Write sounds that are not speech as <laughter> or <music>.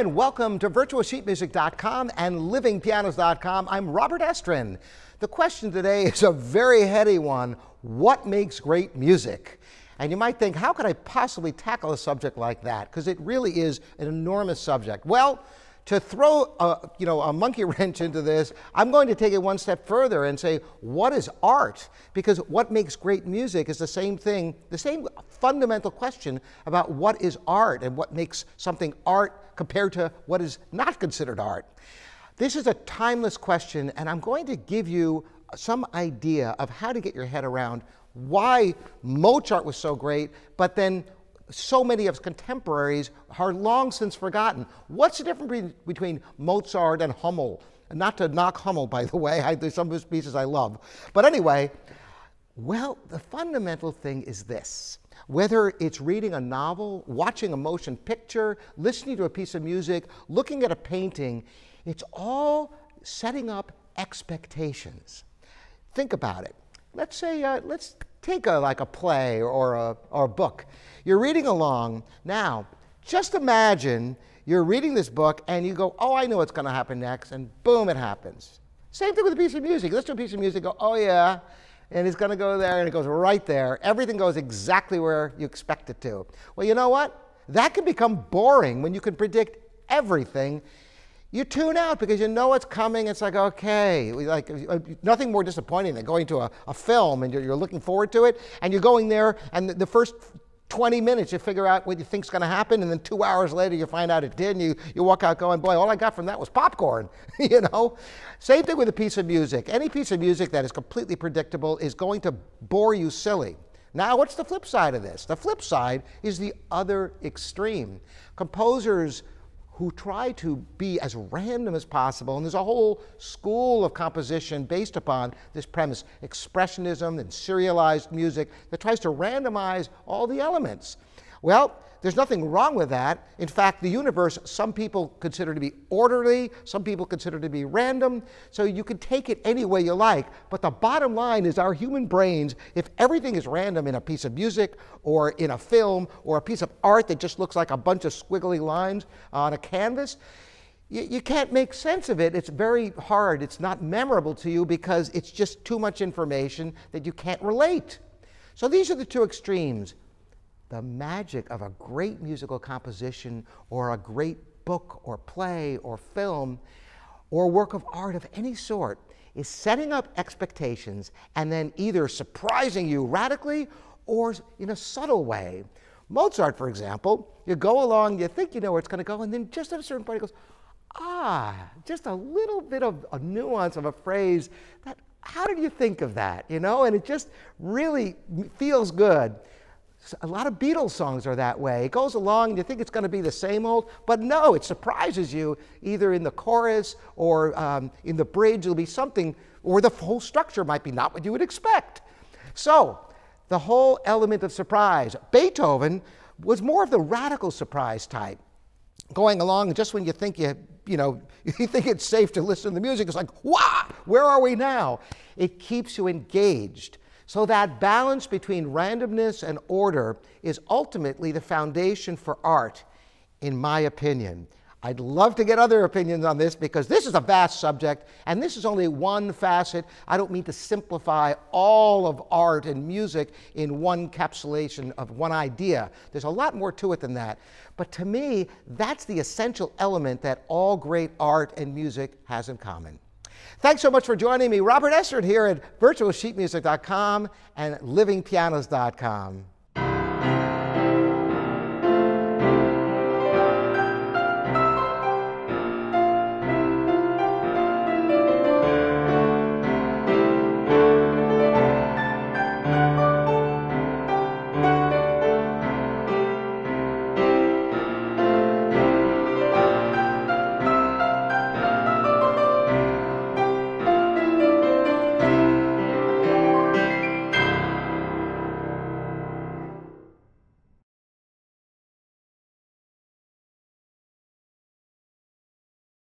and welcome to virtualsheetmusic.com and livingpianos.com. I'm Robert Estrin. The question today is a very heady one. What makes great music? And you might think, how could I possibly tackle a subject like that? Because it really is an enormous subject. Well, to throw a, you know, a monkey <laughs> wrench into this, I'm going to take it one step further and say, what is art? Because what makes great music is the same thing, the same fundamental question about what is art and what makes something art compared to what is not considered art. This is a timeless question, and I'm going to give you some idea of how to get your head around why Mozart was so great, but then so many of his contemporaries are long since forgotten. What's the difference between Mozart and Hummel? Not to knock Hummel, by the way, <laughs> I, there's some of his pieces I love. But anyway, well, the fundamental thing is this. Whether it's reading a novel, watching a motion picture, listening to a piece of music, looking at a painting, it's all setting up expectations. Think about it. Let's say, uh, let's take a, like a play or a, or a book. You're reading along. Now, just imagine you're reading this book and you go, oh, I know what's going to happen next, and boom, it happens. Same thing with a piece of music. Listen to a piece of music, go, oh, yeah, and it's going to go there, and it goes right there. Everything goes exactly where you expect it to. Well, you know what? That can become boring when you can predict everything you tune out because you know it's coming. It's like, okay, like uh, nothing more disappointing than going to a, a film and you're, you're, looking forward to it, and you're going there, and the, the first 20 minutes you figure out what you think's going to happen, and then two hours later you find out it did, and you, you walk out going, boy, all I got from that was popcorn, <laughs> you know? Same thing with a piece of music. Any piece of music that is completely predictable is going to bore you silly. Now, what's the flip side of this? The flip side is the other extreme. Composers who try to be as random as possible. And there's a whole school of composition based upon this premise expressionism and serialized music that tries to randomize all the elements. Well, there's nothing wrong with that. In fact, the universe, some people consider to be orderly, some people consider to be random, so you can take it any way you like. But the bottom line is our human brains, if everything is random in a piece of music or in a film or a piece of art that just looks like a bunch of squiggly lines on a canvas, you, you can't make sense of it. It's very hard. It's not memorable to you because it's just too much information that you can't relate. So these are the two extremes the magic of a great musical composition or a great book or play or film or work of art of any sort is setting up expectations and then either surprising you radically or in a subtle way. Mozart, for example, you go along, you think you know where it's going to go, and then just at a certain point it goes, ah, just a little bit of a nuance of a phrase that, how did you think of that? You know, and it just really feels good. A lot of Beatles songs are that way. It goes along and you think it's going to be the same old, but no, it surprises you either in the chorus or um, in the bridge. It'll be something, or the whole structure might be not what you would expect. So, the whole element of surprise. Beethoven was more of the radical surprise type. Going along, just when you think you, you know, <laughs> you think it's safe to listen to the music, it's like, wow, where are we now? It keeps you engaged. So that balance between randomness and order is ultimately the foundation for art, in my opinion. I'd love to get other opinions on this because this is a vast subject and this is only one facet. I don't mean to simplify all of art and music in one capsulation of one idea. There's a lot more to it than that. But to me, that's the essential element that all great art and music has in common. Thanks so much for joining me. Robert Estrin here at virtualsheetmusic.com and livingpianos.com.